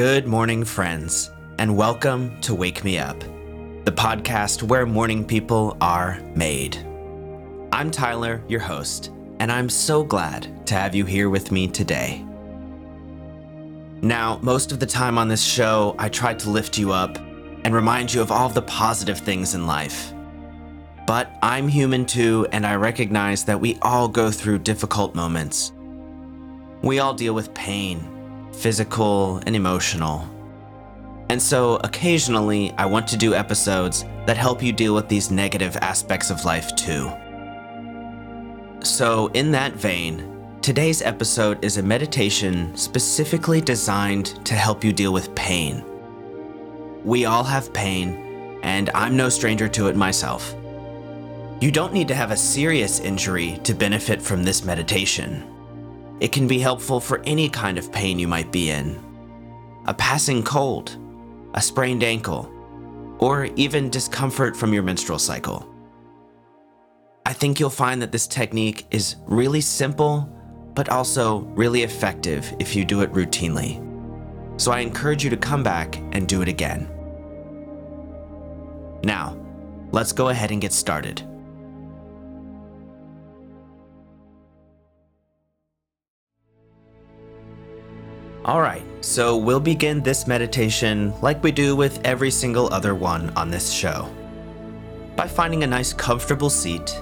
Good morning, friends, and welcome to Wake Me Up, the podcast where morning people are made. I'm Tyler, your host, and I'm so glad to have you here with me today. Now, most of the time on this show, I try to lift you up and remind you of all the positive things in life. But I'm human too, and I recognize that we all go through difficult moments. We all deal with pain, physical, and emotional. And so occasionally, I want to do episodes that help you deal with these negative aspects of life too. So, in that vein, today's episode is a meditation specifically designed to help you deal with pain. We all have pain, and I'm no stranger to it myself. You don't need to have a serious injury to benefit from this meditation. It can be helpful for any kind of pain you might be in a passing cold, a sprained ankle, or even discomfort from your menstrual cycle. I think you'll find that this technique is really simple, but also really effective if you do it routinely. So I encourage you to come back and do it again. Now, let's go ahead and get started. Alright, so we'll begin this meditation like we do with every single other one on this show. By finding a nice comfortable seat,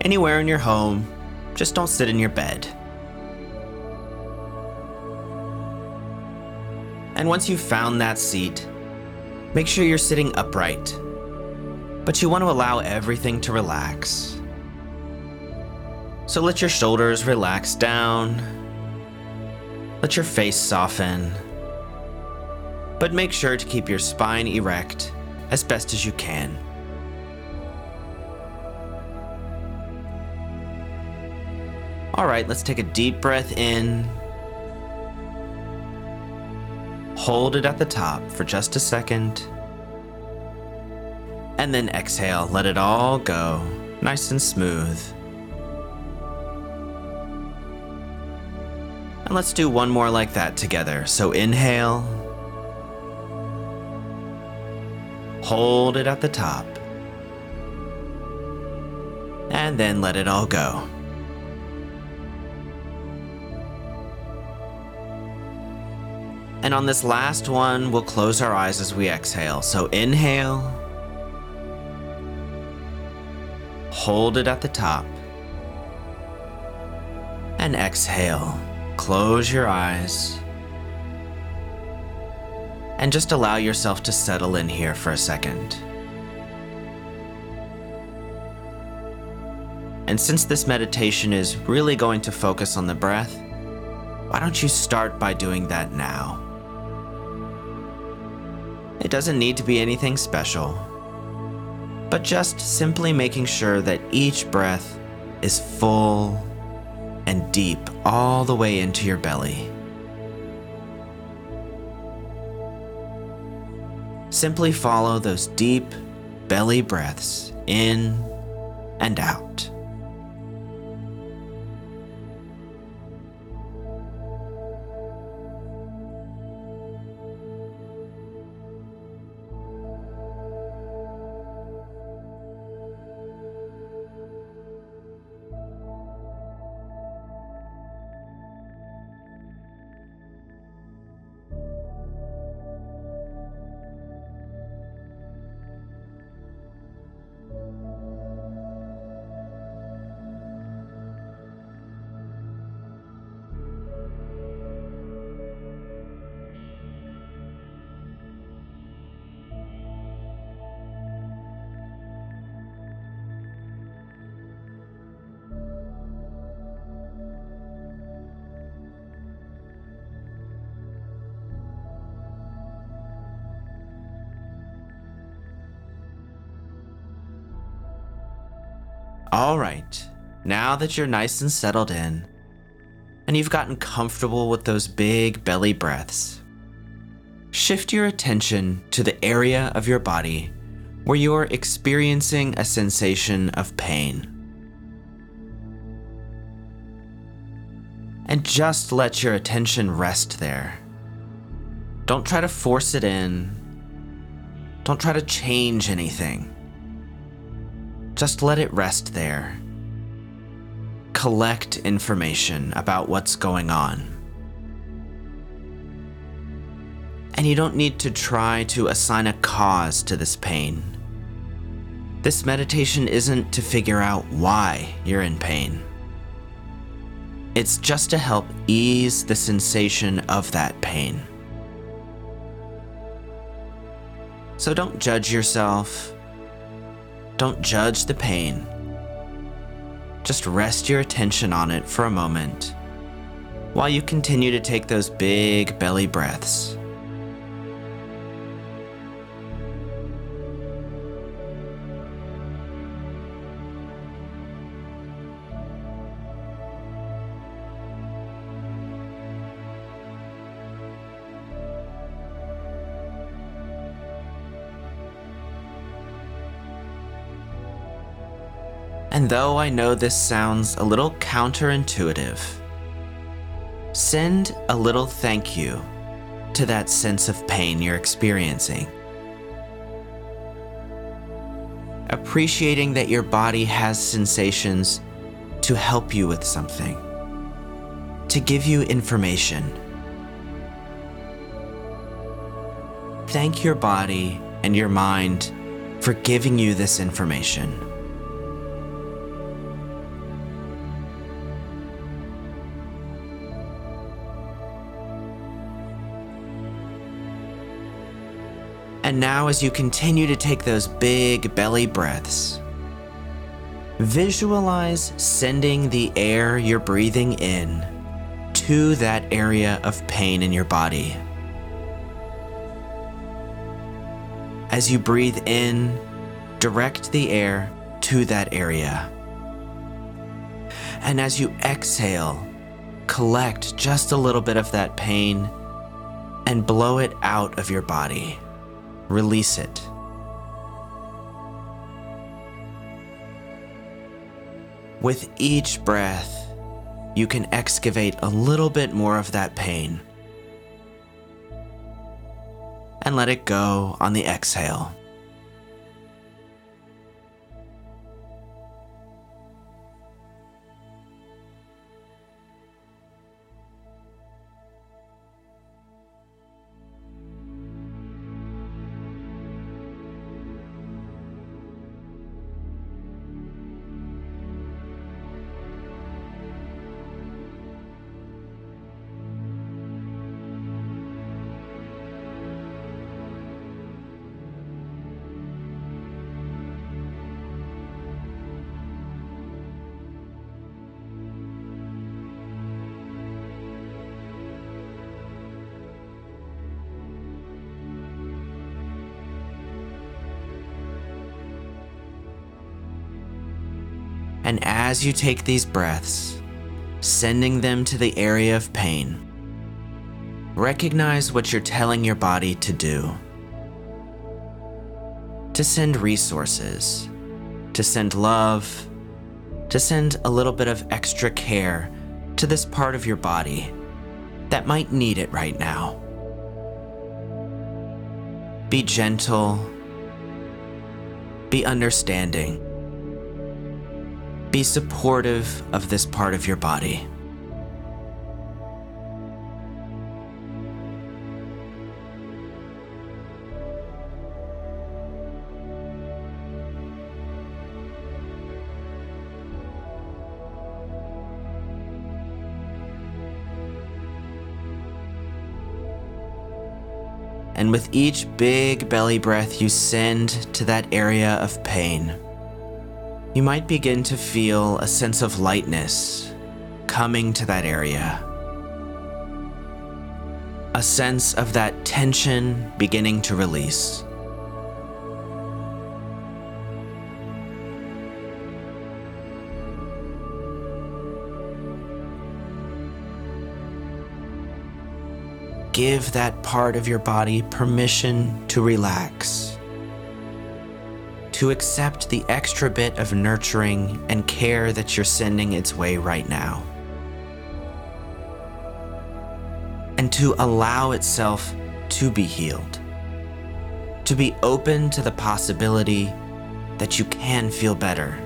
anywhere in your home, just don't sit in your bed. And once you've found that seat, make sure you're sitting upright. But you want to allow everything to relax. So let your shoulders relax down, let your face soften. But make sure to keep your spine erect as best as you can. All right, let's take a deep breath in. Hold it at the top for just a second. And then exhale, let it all go, nice and smooth. And let's do one more like that together. So inhale, hold it at the top, and then let it all go. And on this last one, we'll close our eyes as we exhale. So inhale, hold it at the top, and exhale. Close your eyes and just allow yourself to settle in here for a second. And since this meditation is really going to focus on the breath, why don't you start by doing that now? It doesn't need to be anything special, but just simply making sure that each breath is full and deep all the way into your belly. Simply follow those deep belly breaths in and out. All right, now that you're nice and settled in, and you've gotten comfortable with those big belly breaths, shift your attention to the area of your body where you're experiencing a sensation of pain. And just let your attention rest there. Don't try to force it in. Don't try to change anything. Just let it rest there. Collect information about what's going on. And you don't need to try to assign a cause to this pain. This meditation isn't to figure out why you're in pain. It's just to help ease the sensation of that pain. So don't judge yourself. Don't judge the pain. Just rest your attention on it for a moment while you continue to take those big belly breaths. And though I know this sounds a little counterintuitive, send a little thank you to that sense of pain you're experiencing. Appreciating that your body has sensations to help you with something, to give you information. Thank your body and your mind for giving you this information. And now, as you continue to take those big belly breaths, visualize sending the air you're breathing in to that area of pain in your body. As you breathe in, direct the air to that area. And as you exhale, collect just a little bit of that pain and blow it out of your body release it. With each breath, you can excavate a little bit more of that pain and let it go on the exhale. And as you take these breaths, sending them to the area of pain, recognize what you're telling your body to do. To send resources, to send love, to send a little bit of extra care to this part of your body that might need it right now. Be gentle, be understanding be supportive of this part of your body. And with each big belly breath you send to that area of pain, you might begin to feel a sense of lightness coming to that area. A sense of that tension beginning to release. Give that part of your body permission to relax to accept the extra bit of nurturing and care that you're sending its way right now. And to allow itself to be healed, to be open to the possibility that you can feel better.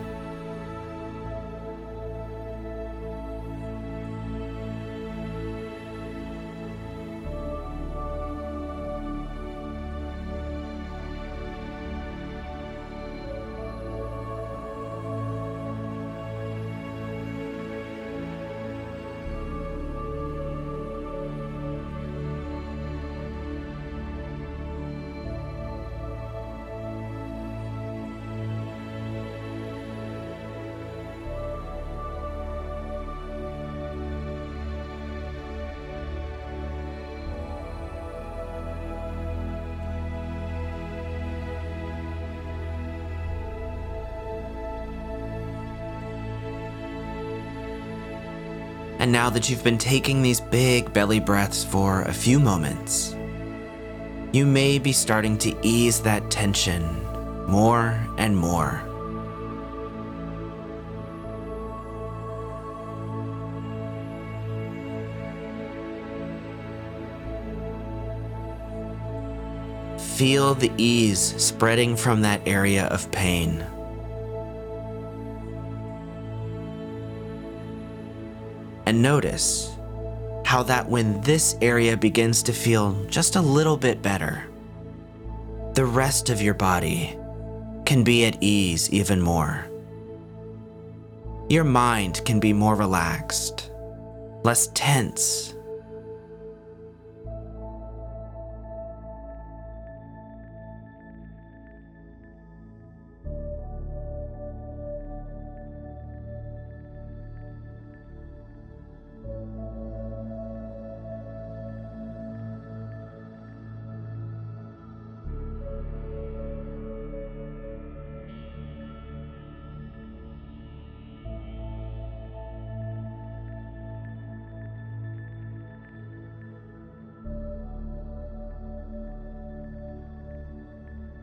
And now that you've been taking these big belly breaths for a few moments, you may be starting to ease that tension more and more. Feel the ease spreading from that area of pain. And notice how that when this area begins to feel just a little bit better, the rest of your body can be at ease even more. Your mind can be more relaxed, less tense,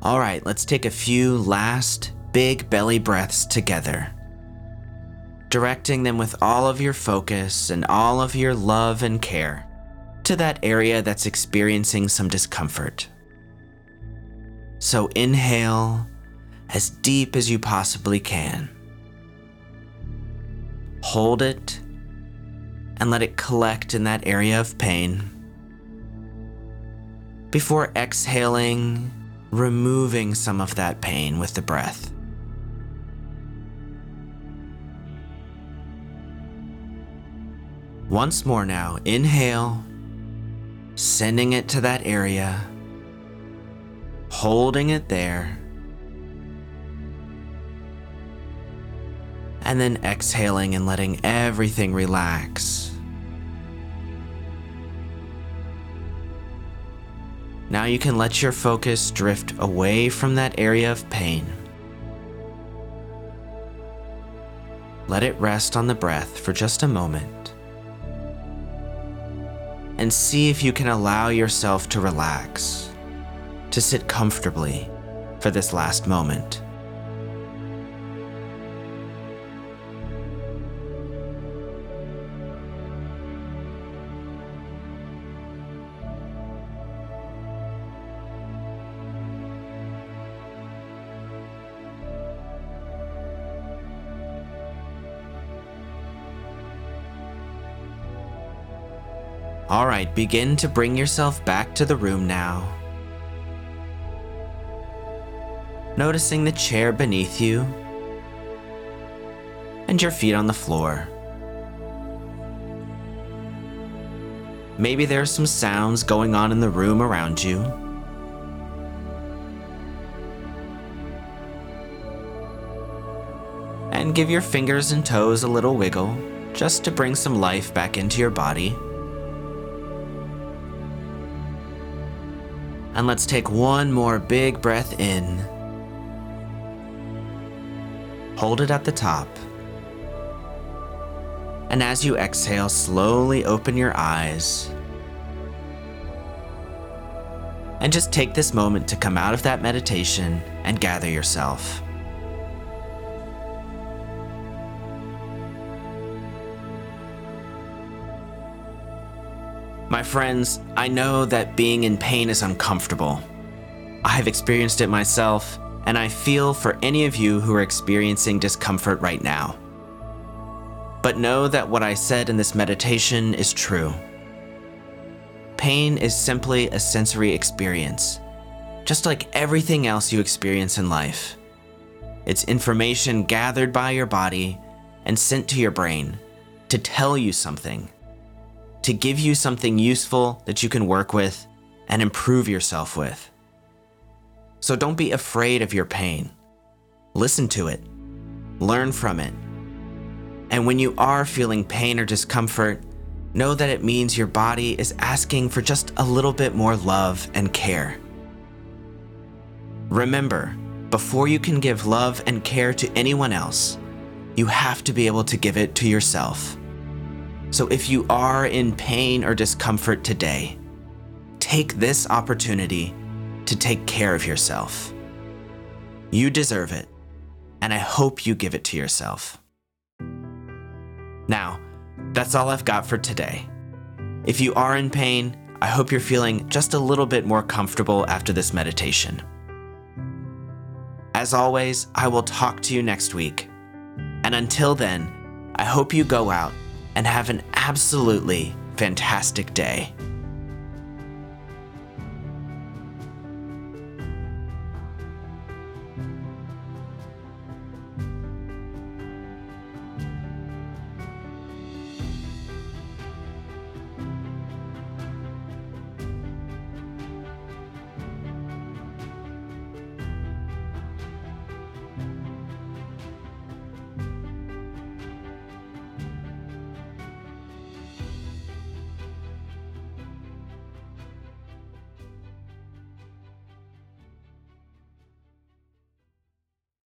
All right, let's take a few last big belly breaths together. Directing them with all of your focus and all of your love and care to that area that's experiencing some discomfort. So inhale as deep as you possibly can. Hold it and let it collect in that area of pain. Before exhaling removing some of that pain with the breath. Once more now, inhale, sending it to that area, holding it there, and then exhaling and letting everything relax. Now you can let your focus drift away from that area of pain. Let it rest on the breath for just a moment. And see if you can allow yourself to relax, to sit comfortably for this last moment. All right, begin to bring yourself back to the room now. Noticing the chair beneath you and your feet on the floor. Maybe there are some sounds going on in the room around you. And give your fingers and toes a little wiggle just to bring some life back into your body. And let's take one more big breath in. Hold it at the top. And as you exhale, slowly open your eyes. And just take this moment to come out of that meditation and gather yourself. My friends, I know that being in pain is uncomfortable. I have experienced it myself, and I feel for any of you who are experiencing discomfort right now. But know that what I said in this meditation is true. Pain is simply a sensory experience, just like everything else you experience in life. It's information gathered by your body and sent to your brain to tell you something, to give you something useful that you can work with and improve yourself with. So don't be afraid of your pain. Listen to it, learn from it. And when you are feeling pain or discomfort, know that it means your body is asking for just a little bit more love and care. Remember, before you can give love and care to anyone else, you have to be able to give it to yourself. So if you are in pain or discomfort today, take this opportunity to take care of yourself. You deserve it, and I hope you give it to yourself. Now, that's all I've got for today. If you are in pain, I hope you're feeling just a little bit more comfortable after this meditation. As always, I will talk to you next week. And until then, I hope you go out and have an absolutely fantastic day.